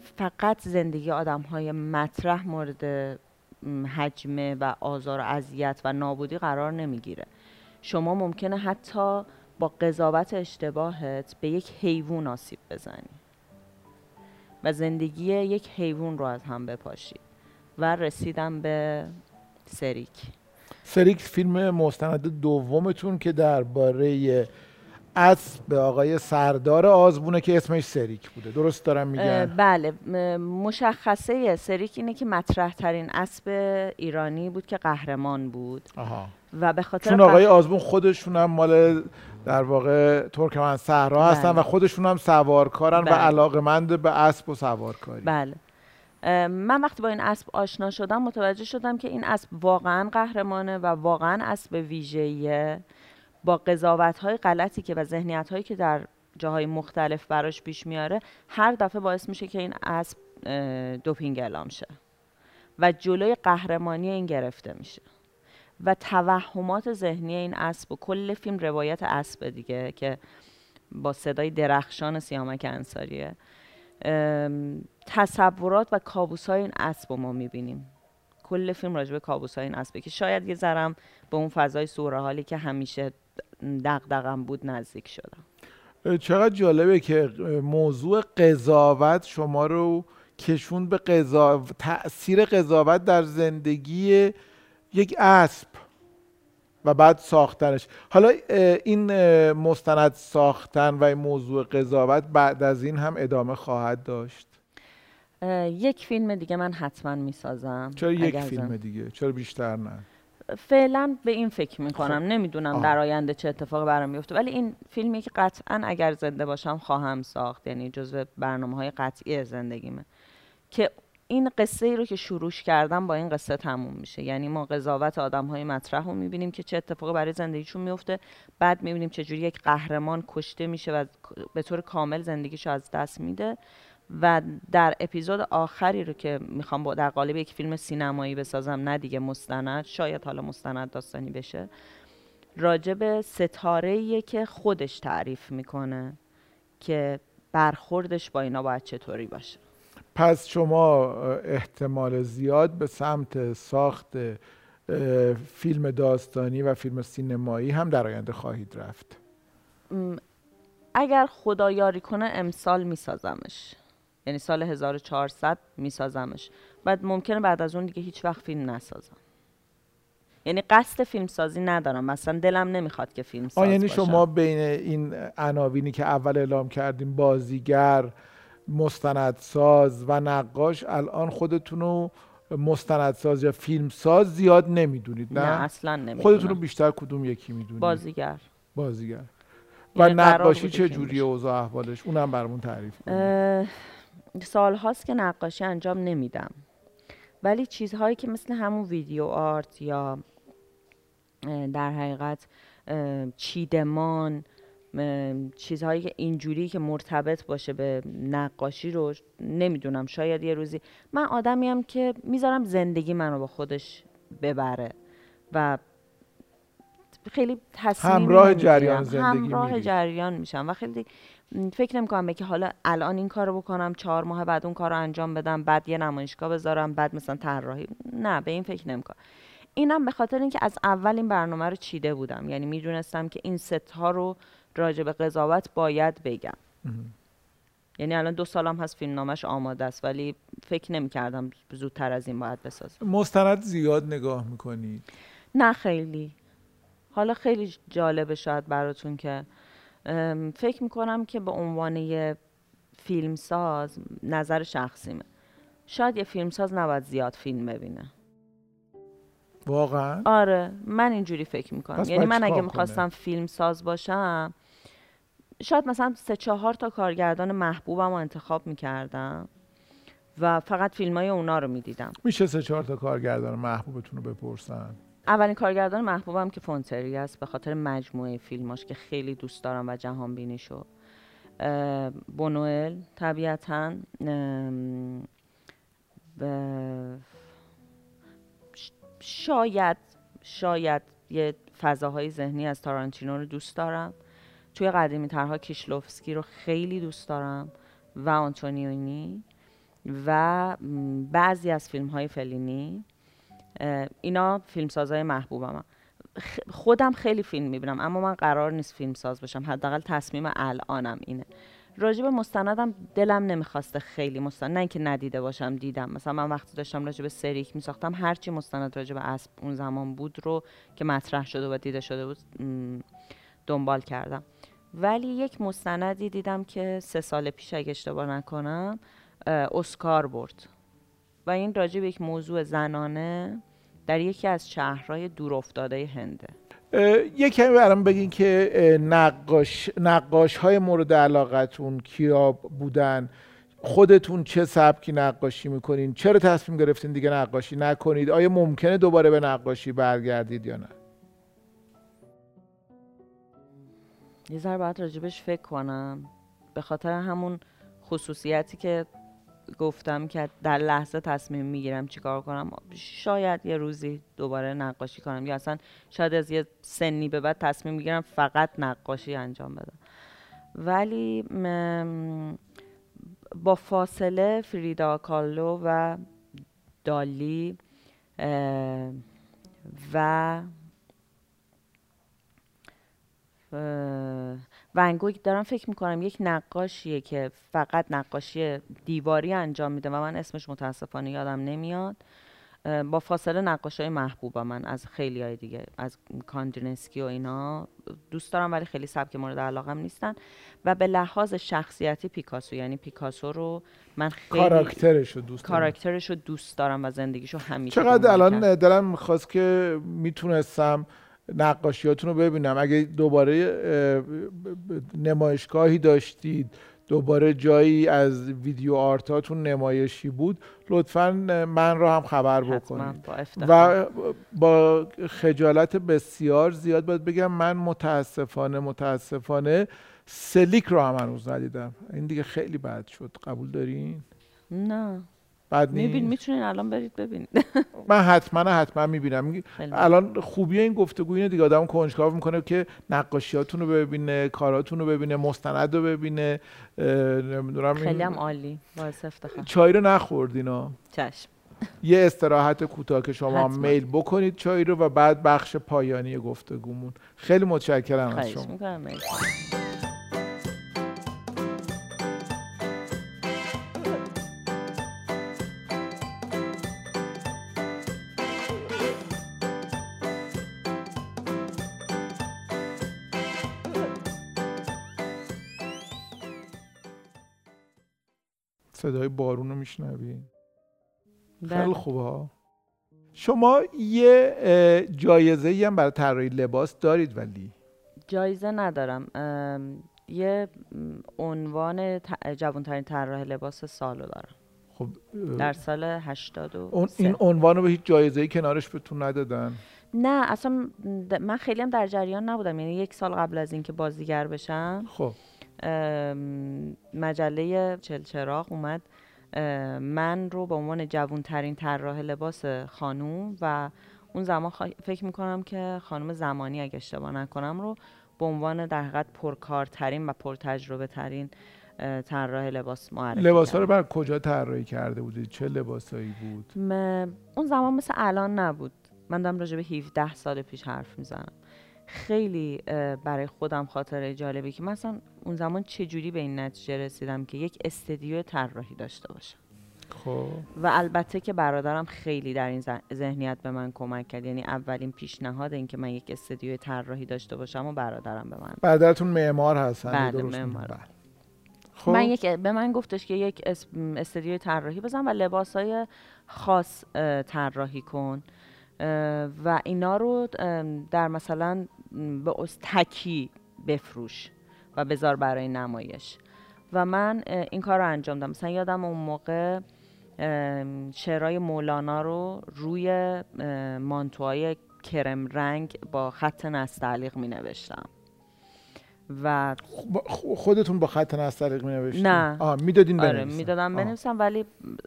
فقط زندگی آدم های مطرح مورد حجمه و آزار و اذیت و نابودی قرار نمی‌گیره. شما ممکنه حتی با قضاوت اشتباهت به یک حیوان آسیب بزنی و زندگی یک حیوان رو از هم بپاشی. و رسیدم به سریک. سریک فیلم مستند دومتون که درباره اسب آقای سردار آزبونه که اسمش سریک بوده. درست دارم میگم؟ بله. مشخصه سریک اینه که مطرح ترین اسب ایرانی بود که قهرمان بود. آها. و به خاطر چون آقای آزبون خودشون هم مال در واقع ترکمن صحرا هستن بله. و خودشون هم سوارکارن بله. و علاقمند به اسب و سوارکاری. بله. من وقتی با این اسب آشنا شدم متوجه شدم که این اسب واقعا قهرمانه و واقعا اسب ویژه‌ایه. با قضاوت های غلطی که و ذهنیت هایی که در جاهای مختلف براش پیش میاره هر دفعه باعث میشه که این اسب دوپینگ اعلام شه و جلوی قهرمانی این گرفته میشه. و توهمات ذهنی این اسب و کل فیلم روایت اسب دیگه که با صدای درخشان سیامک انصاریه. تصورات و کابوس های این اسب ما می‌بینیم. کل فیلم راجع به کابوس های این اسبه که شاید یه ذرم به اون فضای حالی که همیشه دغدغم بود نزدیک شدم. چقدر جالبه که موضوع قضاوت شما رو کشون به قضاوت تاثیر قضاوت در زندگی یک اسب. و بعد ساختنش. حالا این مستند ساختن و این موضوع قضاوت بعد از این هم ادامه خواهد داشت. یک فیلم دیگه من حتما می‌سازم. چرا یک فیلم دیگه؟ چرا بیشتر نه؟ فعلا به این فکر می‌کنم. خب. نمی‌دونم در آینده چه اتفاقی برام میفته ولی این فیلمی که قطعا اگر زنده باشم خواهم ساخت. یعنی جزو برنامه های قطعی زندگیمه. که این قصه ای رو که شروعش کردم با این قصه تموم میشه. یعنی ما قضاوت آدم های مطرح رو می‌بینیم که چه اتفاقی برای زندگیشون میفته بعد می‌بینیم چجوری یک قهرمان کشته میشه و به طور کامل زندگیشو از دست میده. و در اپیزود آخری رو که می‌خوام با در قالب یک فیلم سینمایی بسازم نه دیگه مستند شاید حالا مستند داستانی بشه. راجب ستاره که خودش تعریف می‌کنه که برخوردش با اینا باید چطوری باشه. پس شما احتمال زیاد به سمت ساخت فیلم داستانی و فیلم سینمایی هم در آینده خواهید رفت. اگر خدا یاری کنه امسال میسازمش. یعنی سال 1400 میسازمش. بعد ممکنه بعد از اون دیگه هیچ وقت فیلم نسازم. یعنی قصد فیلم سازی ندارم. مثلا دلم نمی‌خواد که فیلم ساز یعنی شما بین این عناوینی که اول اعلام کردیم بازیگر مستندساز و نقاش الان خودتون رو مستندساز یا فیلمساز زیاد نمی‌دونید نه, نه؟ اصلا نمی‌دونم. خودتون رو بیشتر کدوم یکی می‌دونید؟ بازیگر. بازیگر. و نقاشی چه جوری اوضاع احوالش؟ اونم برامون تعریف کنید. سال هاست که نقاشی انجام نمیدم. ولی چیزهایی که مثل همون ویدیو آرت یا در حقیقت چیدمان چیزهایی که اینجوری که مرتبط باشه به نقاشی رو نمی‌دونم شاید یه روزی. من آدمیم که می‌ذارم زندگی منو با خودش ببره و خیلی تصمیم همراه جریان زندگی همراه میری. جریان میشم و خیلی فکر نمی‌کنم که حالا الان این کارو بکنم چهار ماه بعد اون کارو انجام بدم بعد یه نمایشگاه بذارم بعد مثلا طراحی. نه به این فکر نمی‌کنم. اینم به خاطر اینکه از اول این برنامه رو چیده بودم. یعنی می‌دونستم که این ست ها رو راجع به قضاوت باید بگم. یعنی الان دو سالم هست فیلم نامش آماده است ولی فکر نمی کردم زودتر از این باید بسازم. مستند زیاد نگاه می‌کنید نه خیلی. حالا خیلی جالبه شاید براتون که فکر می‌کنم که به عنوان یه فیلمساز نظر شخصیمه. شاید یه فیلمساز نباید زیاد فیلم ببینه. واقعا؟ آره من اینجوری فکر می‌کنم. یعنی من اگه می‌خواستم فیلم ساز باشم شاید مثلا سه چهار تا کارگردان محبوبم رو انتخاب می‌کردم و فقط فیلم های اونا رو می‌دیدم. میشه سه چهار تا کارگردان محبوبتون رو بپرسن؟ اولین کارگردان محبوبم که فونتری است به خاطر مجموعه فیلماش که خیلی دوست دارم و جهان بینیشو بونوئل طبیعتا شاید شاید یه فضاهای ذهنی از تارانتینو رو دوست دارم. توی قدیمی ترها کیشلوفسکی رو خیلی دوست دارم و آنتونیونی و بعضی از فیلم های فلینی اینا فیلمسازهای محبوبم. خودم خیلی فیلم می‌بینم اما من قرار نیست فیلم ساز بشم. حداقل تصمیم الانم اینه. راجب مستندم دلم نمی‌خواسته خیلی مستند. نه اینکه ندیده باشم دیدم. مثلا من وقتی داشتم راجب سریک میساختم هرچی مستند راجب اسب اون زمان بود رو که مطرح شده و دیده شده بود دنبال کردم. ولی یک مستندی دیدم که سه سال پیش اگه اشتباه نکنم اسکار برد. و این راجع به یک موضوع زنانه در یکی از شهرهای دورافتاده هنده یه کمی برام بگین که نقاش, نقاش های مورد علاقتون کیا بودن؟ خودتون چه سبکی نقاشی می‌کنین؟ چرا تصمیم گرفتین دیگه نقاشی نکنید؟ آیا ممکنه دوباره به نقاشی برگردید یا نه؟ یه ذره باید راجبش فکر کنم. به خاطر همون خصوصیتی که گفتم که در لحظه تصمیم می‌گیرم چیکار کنم شاید یه روزی دوباره نقاشی کنم یا اصلا شاید از یه سنی به بعد تصمیم می‌گیرم فقط نقاشی انجام بدم. ولی با فاصله فریدا کالو و دالی و ونگوگ دارم فکر می‌کنم یک نقاشیه که فقط نقاشی دیواری انجام میده و من اسمش متاسفانه یادم نمیاد. با فاصله نقاش های محبوب من از خیلی های دیگه از کاندینسکی و اینا دوست دارم ولی خیلی سبک مورد علاقم نیستن. و به لحاظ شخصیتی پیکاسو یعنی پیکاسو رو من خیلی کاراکترش رو دوست دارم. کاراکترش رو دوست دارم و زندگیشو همیشه چقدر الان دلم می‌خواست که می‌تونستم نقاشیاتون رو ببینم. اگه دوباره نمایشگاهی داشتید دوباره جایی از ویدیو آرتاتون نمایشی بود لطفا من رو هم خبر بکنید. و با خجالت بسیار زیاد باید بگم من متاسفانه متاسفانه سلیک رو هم هنوز ندیدم. این دیگه خیلی بد شد. قبول دارین؟ نه. بعد میبین می‌تونین الان برید ببینید. من حتما حتما می‌بینم. الان خوبی این گفتگو اینه دیگه. آدم کنجکاو می‌کنه که نقاشیاتون رو ببینه کاراتون رو ببینه مستند رو ببینه نمی‌دونم خیلی هم عالی. باعث افتخار. چای رو نخوردینا چشم. یه استراحت کوتاه که شما میل بکنید چای رو و بعد بخش پایانی گفتگومون. خیلی متشکرم از شما. صدای بارون رو میشنوی؟ بله. خیلی خوبه شما یه جایزه ای هم برای طراحی لباس دارید ولی؟ جایزه ندارم. یه عنوان جوانترین طراح لباس سالو دارم. خب در سال 80 اون این عنوان رو به هیچ جایزه ای کنارش بهتون ندادن؟ نه اصلا من خیلی هم در جریان نبودم. یعنی یک سال قبل از اینکه بازیگر بشم. خب. مجله چلچراغ اومد. من رو به عنوان جوون ترین طراح لباس خانوم و اون زمان فکر می‌کنم که خانم زمانی اگه اشتباه نکنم رو به عنوان در حقیقت پرکارترین و پرتجربه ترین طراح لباس معرفی لباس ها رو بر کجا طراحی کرده بودید چه لباسایی بود؟ اون زمان مثل الان نبود. من دارم راجع به 17 سال پیش حرف می‌زنم. خیلی برای خودم خاطره جالبی که مثلا اون زمان چجوری به این نتیجه رسیدم که یک استدیو طراحی داشته باشم. خب. و البته که برادرم خیلی در این ذهنیت به من کمک کرد. یعنی اولین پیشنهاد این که من یک استدیو طراحی داشته باشم و برادرم به من. برادرتون معمار هستن بله معمار. بله. خب. من یک به من گفتش که یک استدیو طراحی بزن و لباسای خاص طراحی کن. و اینا رو در مثلا به تکی بفروش و بذار برای نمایش. و من این کار رو انجام دادم. مثلا یادم اون موقع شعرهای مولانا رو روی مانتوهای کرم رنگ با خط نستعلیق می نوشتم و خودتون با خط نستعلیق می نوشتیم نه. آه می‌دادین آره می‌دادم بنویسم ولی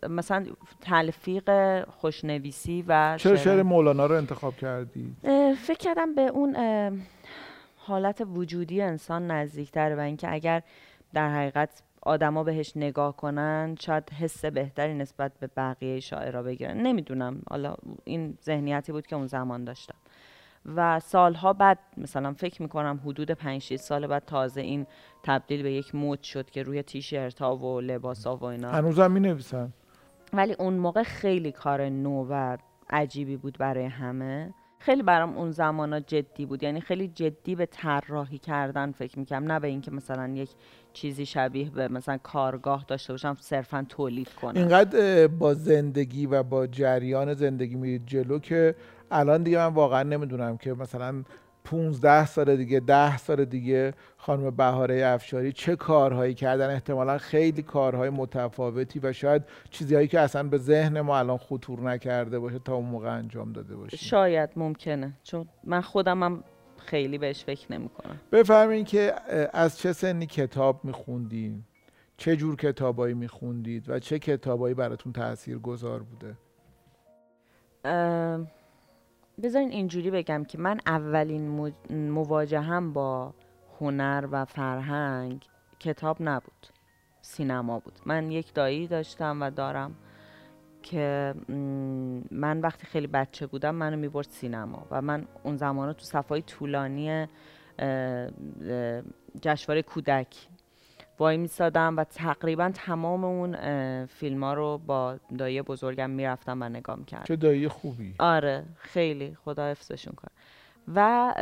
مثلا تلفیق خوشنویسی و چرا شعر مولانا رو انتخاب کردی؟ فکر کردم به اون حالت وجودی انسان نزدیکتر و اینکه اگر در حقیقت آدما بهش نگاه کنن شاید حس بهتری نسبت به بقیه شاعرها بگیرن. نمی‌دونم. حالا این ذهنیتی بود که اون زمان داشتم. و سالها بعد مثلا فکر می‌کنم حدود 5 6 سال بعد تازه این تبدیل به یک مود شد که روی تیشرت ها و لباس ها و اینا. هنوزم می نویسن ولی اون موقع خیلی کار نو و عجیبی بود برای همه. خیلی برام اون زمانا جدی بود. یعنی خیلی جدی به طراحی کردن فکر می‌کنم نه به اینکه مثلا یک چیزی شبیه به مثلا کارگاه داشته باشم صرفا تولید کنم. اینقدر با زندگی و با جریان زندگی میرید جلو که الان دیگه من واقعا نمی‌دونم که مثلا 15 سال دیگه 10 سال دیگه خانم بهاره افشاری چه کارهایی کردن؟ احتمالا خیلی کارهای متفاوتی و شاید چیزهایی که اصلا به ذهن ما الان خطور نکرده باشه تا اون موقع انجام داده باشه شاید ممکنه. چون من خودم هم خیلی بهش فکر نمی کنم بفرمایید که از چه سنی کتاب میخوندین؟ چه جور کتابایی میخوندید و چه کتابایی براتون تأثیر گذار بوده بذارین اینجوری بگم که من اولین مو- مواجهم با هنر و فرهنگ کتاب نبود. سینما بود. من یک دایی داشتم و دارم که من وقتی خیلی بچه بودم منو می‌برد سینما و من اون زمان تو صفای طولانی جشنواره کودک وای میسادم و تقریبا تمام اون فیلم ها رو با دایی بزرگم می‌رفتم و نگاه می‌کردم. چه دایی خوبی. آره خیلی. خدا حفظشون کنه. و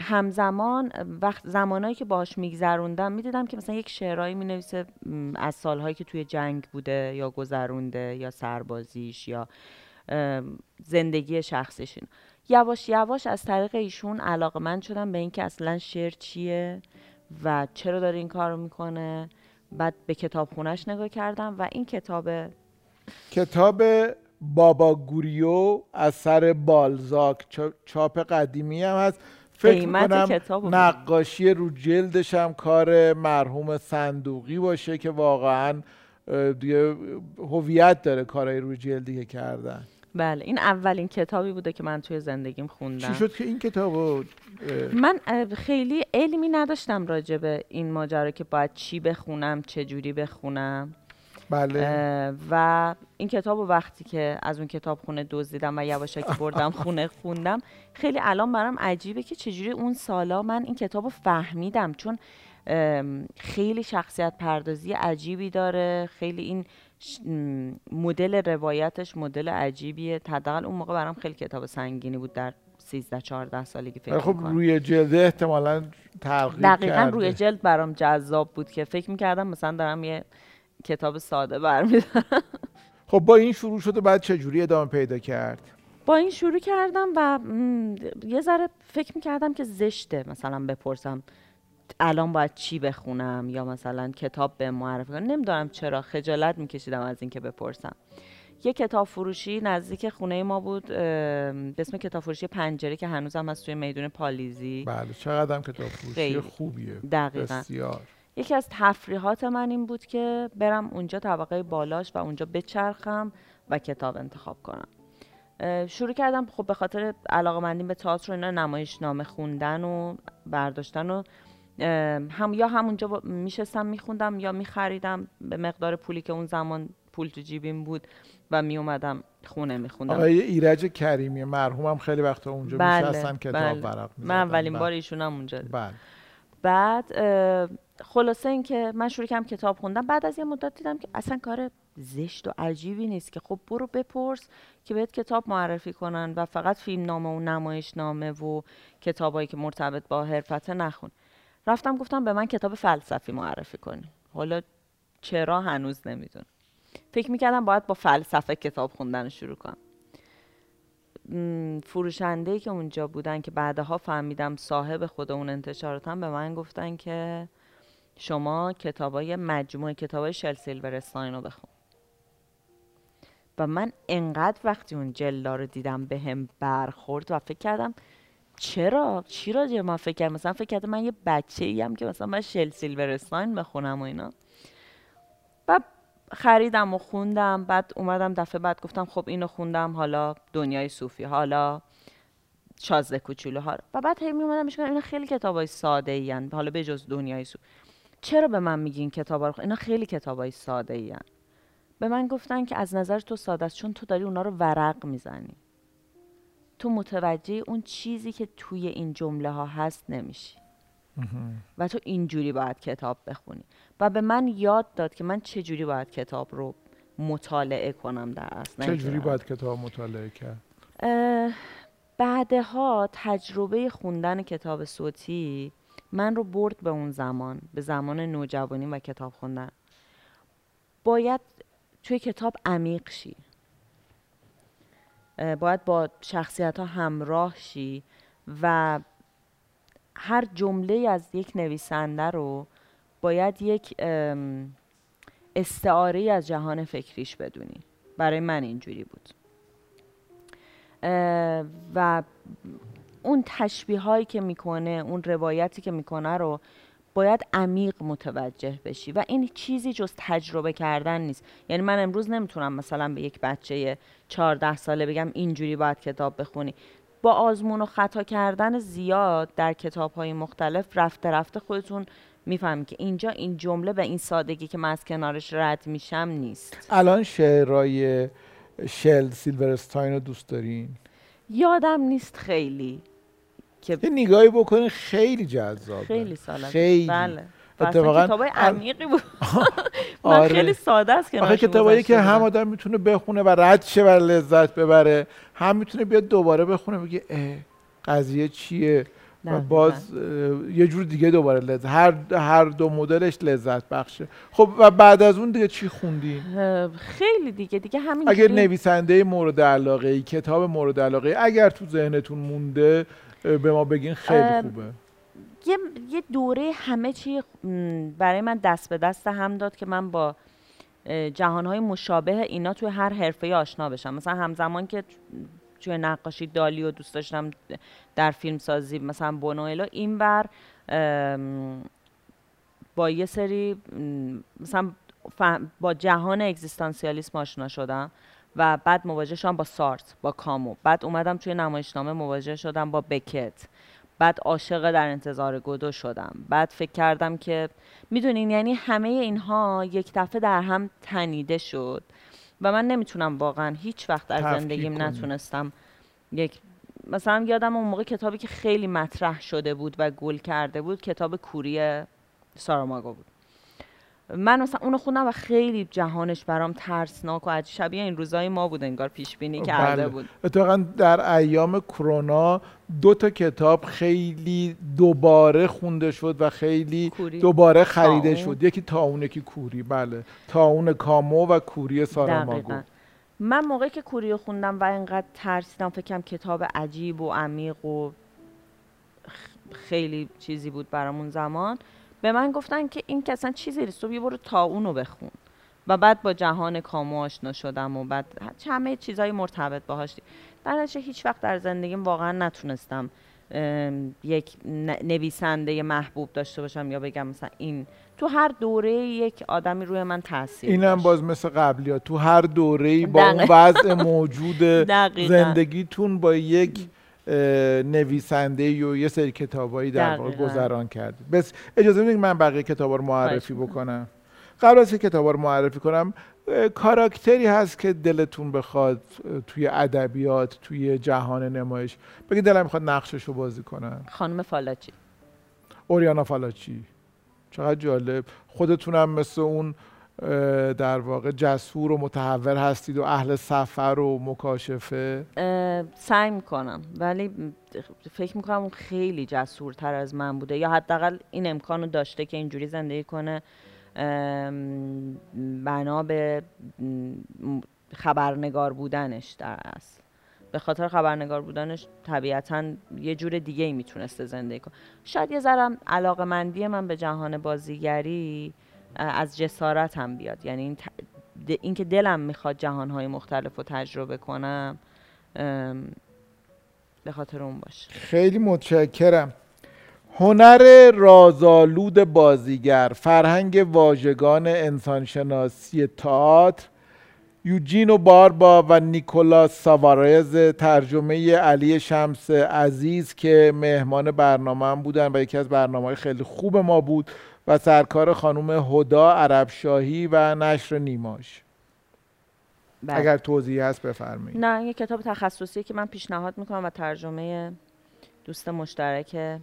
همزمان وقت زمانایی که باهاش میگذروندم می‌دیدم که مثلا یک شعرهایی می‌نویسه از سالهایی که توی جنگ بوده یا گذرونده یا سربازیش یا زندگی شخصیش اینا. یواش یواش از طریق ایشون علاقه من شدم به اینکه اصلا شعر چیه و چرا داره این کار رو می‌کنه بعد به کتاب خونش نگاه کردم و این کتاب کتاب بابا گوریو از سر بالزاک چا- چاپ قدیمی هم هست فکر می‌کنم رو. نقاشی رو جلدش هم کار مرحوم صندوقی باشه که واقعا دیگه هویت داره کارهای روی جلدی که کردن بله این اولین کتابی بوده که من توی زندگیم خوندم. چی شد که این کتاب رو من خیلی علمی نداشتم راجع به این ماجرا که باید چی بخونم چه جوری بخونم. بله. و این کتاب وقتی که از اون کتاب خونه دزدیدم و یواشکی بردم خونه خوندم خیلی الان برام عجیبه که چجوری اون سالا من این کتاب رو فهمیدم. چون خیلی شخصیت پردازی عجیبی داره خیلی این مدل روایتش مدل عجیبیه حداقل اون موقع برام خیلی کتاب سنگینی بود در 13 14 سالگی فکر خب. روی جلده احتمالا تغییر دقیقا کرده. روی جلد برام جذاب بود که فکر می‌کردم مثلا دارم یه کتاب ساده برمیدارم خب با این شروع شد و بعد چجوری ادامه پیدا کرد با این شروع کردم و م، یه ذره فکر می‌کردم که زشته مثلا بپرسم الان باید چی بخونم؟ یا مثلا کتاب به معرفی کنم؟ نمی‌دونم چرا خجالت میکشیدم از اینکه بپرسم. یه کتاب فروشی نزدیک خونه ما بود به اسم کتاب فروشی پنجره که هنوزم هست توی میدون پالیزی. بله چقدر هم کتاب فروشی خیلی. خوبیه. دقیقا. بسیار. یکی از تفریحات من این بود که برم اونجا طبقه بالاش و اونجا بچرخم و کتاب انتخاب کنم. شروع کردم خب به خاطر علاقه مندیم به تئاتر و اینا نمایشنامه خوندن و برداشتن و هم یا همونجا میشستم میخوندم یا میخریدم به مقدار پولی که اون زمان پول تو جیبیم بود و میومدم خونه میخوندم آقای ایرج کریمی مرحوم هم خیلی وقتا اونجا بله، میشستن کتاب بله. ورق من اولین می‌زدن. بار ایشون هم اونجا. بله بعد خلاصه اینکه من شروع کردم کتاب خوندم بعد از یه مدت دیدم که اصلا کار زشت و عجیبی نیست که خب برو بپرس که بهت کتاب معرفی کنن و فقط فیلم نامه و نمایش نامه و کتابایی که مرتبط با حرفت نخون رفتم گفتم به من کتاب فلسفی معرفی کنی. حالا چرا هنوز نمی‌دونم. فکر می‌کردم باید با فلسفه کتاب خوندن رو شروع کنم. فروشنده که اونجا بودن که بعدها فهمیدم صاحب خود اون انتشاراتم به من گفتن که شما کتابای مجموعه کتابای شل سیلورستاین رو بخون. و من انقدر وقتی اون جلدا رو دیدم به هم برخورد و فکر کردم چرا؟ چی راجع من فکر کردم مثلا فکر کردم من یه بچه ایم که مثلا من شل سیلورستاین بخونم و اینا. و خریدم و خوندم. بعد اومدم دفعه بعد گفتم خب اینو خوندم. حالا دنیای صوفی. حالا شازده کوچولو. ها و بعد هی میومدم میشکم اینا خیلی کتابای ساده ای حالا به جز دنیای صوفی چرا به من میگین کتابا رو اینا خیلی کتابای ساده ای به من گفتن که از نظر تو ساده است چون تو داری اونا رو ورق می‌زنی. تو متوجه اون چیزی که توی این جمله ها هست نمیشی. و تو اینجوری باید کتاب بخونی. و به من یاد داد که من چجوری باید کتاب رو مطالعه کنم در اصل. چجوری باید کتاب مطالعه کرد؟ بعدها تجربه خوندن کتاب صوتی من رو برد به اون زمان به زمان نوجوانی و کتاب خوندن. باید توی کتاب عمیق شی. باید با شخصیت ها همراه شی و هر جمله از یک نویسنده رو باید یک استعاره از جهان فکریش بدونی. برای من اینجوری بود. و اون تشبیه هایی که می‌کنه اون روایتی که می‌کنه رو باید عمیق متوجه بشی و این چیزی جز تجربه کردن نیست. یعنی من امروز نمی‌تونم مثلا به یک بچه 14 ساله بگم اینجوری باید کتاب بخونی. با آزمون و خطا کردن زیاد در کتاب های مختلف رفته رفته خودتون می‌فهمی که اینجا این جمله به این سادگی که من از کنارش رد میشم نیست. الان شعرهای شل سیلورستاین رو دوست دارین؟ یادم نیست خیلی. که یه نگاهی بکنه خیلی جذابه. خیلی سال خیلی. بله. اتفاقا کتاب عمیقی بود. آره. خیلی ساده است که آخه کتابایی که هم آدم می‌تونه بخونه و رد شه و لذت ببره هم می‌تونه بیاد دوباره بخونه بگه قضیه چیه؟ و باز یه جور دیگه دوباره لذت هر هر دو مدلش لذت بخشه. خب و بعد از اون دیگه چی خوندی؟ خیلی دیگه دیگه همین اگر نویسنده مورد علاقه ای کتاب مورد علاقه ای اگر تو ذهنتون مونده به ما بگین خیلی خوبه. یه, یه دوره همه چی برای من دست به دست هم داد که من با جهانهای مشابه اینا توی هر حرفه آشنا بشم. مثلا همزمان که توی نقاشی دالی و دوست داشتم در فیلم سازی مثلا بونوئلو این بر با یه سری مثلا با جهان اگزیستانسیالیسم آشنا شدم. و بعد مواجه شدم با سارت با کامو. بعد اومدم توی نمایشنامه مواجه شدم با بکت. بعد عاشق در انتظار گدو شدم. بعد فکر کردم که می‌دونین یعنی همه اینها یک دفعه در هم تنیده شد و من نمی‌تونم واقعا هیچ وقت در زندگیم نتونستم یک مثلا یادم اون موقع کتابی که خیلی مطرح شده بود و گل کرده بود کتاب کوری ساراماگو بود. من مثلا اونو خوندم و خیلی جهانش برام ترسناک و عجیب شبیه این روزای ما بود انگار پیش بینی کرده بله. بود. اتفاقا در ایام کرونا دو تا کتاب خیلی دوباره خونده شد و خیلی دوباره خریده شد. یکی تاون یکی کوری. بله. تاون کامو و کوری ساراماگو من موقعی که کوری خوندم و اینقدر ترسیدم فکرم کتاب عجیب و عمیق و خیلی چیزی بود برامون زمان. به من گفتن که این که اصلا چیزی نیست. تو برو تا اونو بخون. و بعد با جهان کامو آشنا شدم و بعد همه چیزهای مرتبط باهاش در هیچ وقت در زندگیم واقعا نتونستم یک نویسنده محبوب داشته باشم یا بگم مثلا این. تو هر دوره یک آدمی روی من تاثیر اینم باز مثل قبلی ها. تو هر دوره با اون وضع موجود زندگیتون با یک نویسنده و یه سری کتابایی در واقع گذران کرد بس اجازه می‌دید من بقیه کتابا رو معرفی بکنم. قبل از که کتابا رو معرفی کنم. کاراکتری هست که دلتون بخواد توی ادبیات توی جهان نمایش. بگید دلم می‌خواد نقشش رو بازی کنم. خانم فالاچی. اوریانا فالاچی. چقدر جالب. خودتونم مثل اون در واقع جسور و متحور هستید و اهل سفر و مکاشفه؟ سعی می‌کنم ولی فکر می‌کنم اون خیلی جسورتر از من بوده یا حداقل این امکان رو داشته که اینجوری زندگی کنه بنا به خبرنگار بودنش در اصل. به خاطر خبرنگار بودنش طبیعتا یه جور دیگه ای می‌تونسته زندگی کنه. شاید یه ذرم علاقه مندی من به جهان بازیگری از جسارت هم بیاد. یعنی این اینکه دلم می‌خواد جهانهای مختلف رو تجربه کنم به خاطر اون باشه. خیلی متشکرم. هنر رازآلود بازیگر فرهنگ واژگان انسانشناسی تئاتر یوجینو باربا و نیکولاس ساوارز ترجمه علی شمس عزیز که مهمان برنامه بودن و یکی از برنامه خیلی خوب ما بود. و سرکار خانم هدا عرب شاهی و نشر نیماش بله. اگر توضیحی هست بفرمایید نه یه کتاب تخصصی که من پیشنهاد می‌کنم و ترجمه دوست مشترک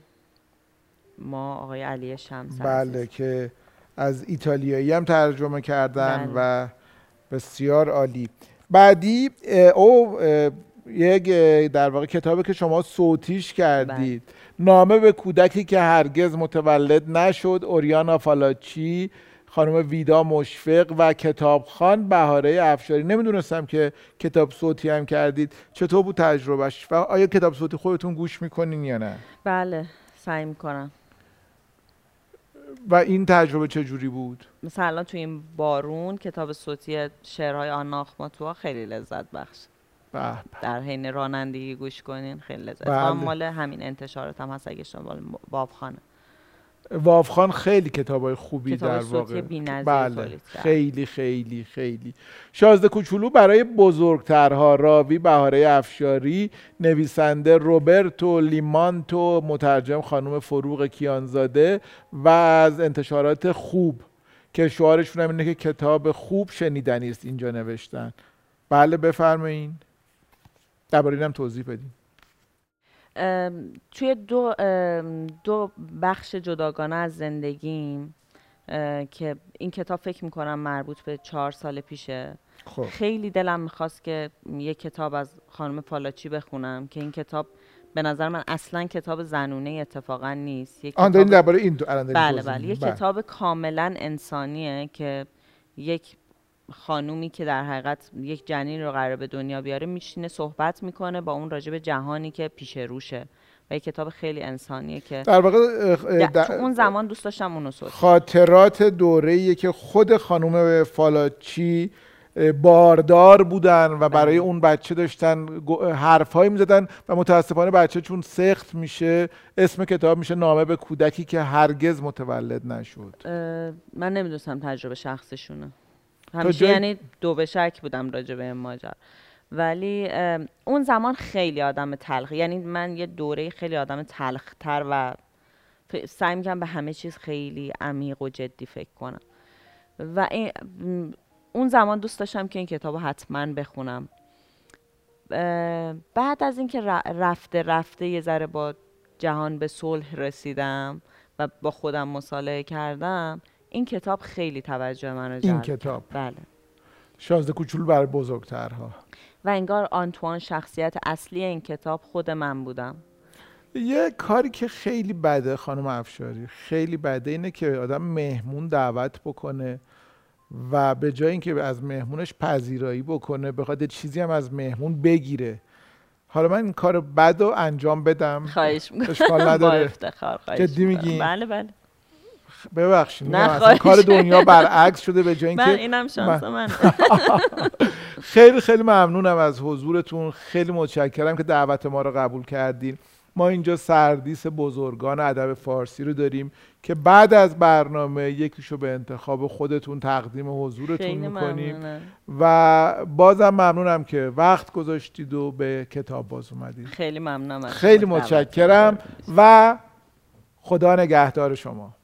ما آقای علی شمس بله عزیز. که از ایتالیایی هم ترجمه کردن بله. و بسیار عالی بعدی او یک در واقع کتابی که شما صوتیش کردید بله. نامه به کودکی که هرگز متولد نشد اوریانا فالاچی خانم ویدا مشفق و کتابخان بهاره افشاری. نمی‌دونستم که کتاب صوتی هم کردید. چطور بود تجربهش و آیا کتاب صوتی خودتون گوش می‌کنین یا نه؟ بله سعی می‌کنم. و این تجربه چجوری بود؟ مثلا تو این بارون کتاب صوتی شعرهای آنا آخماتوا خیلی لذت بخش. در حین رانندگی گوش کنین خیلی لذت. بله. بله. مال همین انتشارات هم هست اگه شما بابخانه وافخان خیلی کتابای خوبی کتاب در واقع بله. خیلی خیلی خیلی. شازده کوچولو برای بزرگترها راوی بهاره افشاری نویسنده روبرتو لیمانتو مترجم خانم فروغ کیانزاده و از انتشارات خوب. که شعارشون هم اینه که کتاب خوب شنیدنی است اینجا نوشتن. بله بفرمایین. درباره اینم توضیح بدین. ام، توی دو دو بخش جداگانه از زندگیم که این کتاب فکر می‌کنم مربوط به چهار سال پیشه. خب. خیلی دلم می‌خواست که یه کتاب از خانم فالاچی بخونم که این کتاب به نظر من اصلا کتاب زنونه اتفاقا نیست. یک آن درباره این دو بله توضیح بله. یه میدین. کتاب کاملا انسانیه که یک خانومی که در حقیقت یک جنین رو قرار به دنیا بیاره میشینه صحبت می‌کنه با اون راجع به جهانی که پیش روشه. و یک کتاب خیلی انسانیه که در واقع اون زمان دوست داشتم اونو صوت خاطرات دوره که خود خانم فالاچی باردار بودن و برای بله. اون بچه داشتن حرفهایی می‌زدن و متاسفانه بچه چون سخت میشه اسم کتاب میشه نامه به کودکی که هرگز متولد نشد. من نمی‌دونستم تجربه شخصشونه. همیشه جای- یعنی دو به شک بودم راجع به این ماجرا. ولی اون زمان خیلی آدم تلخ یعنی من یه دوره خیلی آدم تلختر و سعی می‌کنم به همه چیز خیلی عمیق و جدی فکر کنم. و اون زمان دوست داشتم که این کتاب رو حتما بخونم. بعد از اینکه رفته رفته یه ذره با جهان به صلح رسیدم و با خودم مصالحه کردم این کتاب خیلی توجه من رو این جلب کرد. کتاب بله. شازده کوچولو برای بزرگترها. و انگار آنتوان شخصیت اصلی این کتاب خود من بودم. یه کاری که خیلی بده خانم افشاری خیلی بده اینه که آدم مهمون دعوت بکنه و به جای اینکه از مهمونش پذیرایی بکنه بخواد چیزی هم از مهمون بگیره. حالا من این کار بد رو انجام بدم. خواهش می‌کنم. اشکال با نداره افتخار خواهش جدی. میگی؟ بله بله. ببخشید نه،. کار دنیا برعکس شده به جای من اینکه اینم شانس من خیلی خیلی ممنونم از حضورتون. خیلی متشکرم که دعوت ما رو قبول کردین. ما اینجا سردیس بزرگان ادب فارسی رو داریم که بعد از برنامه یکیشو به انتخاب خودتون تقدیم حضورتون می‌کنیم. ممنونم. و بازم ممنونم که وقت گذاشتید و به کتاب باز اومدید. خیلی ممنونم خیلی متشکرم. و خدا نگهدار شما.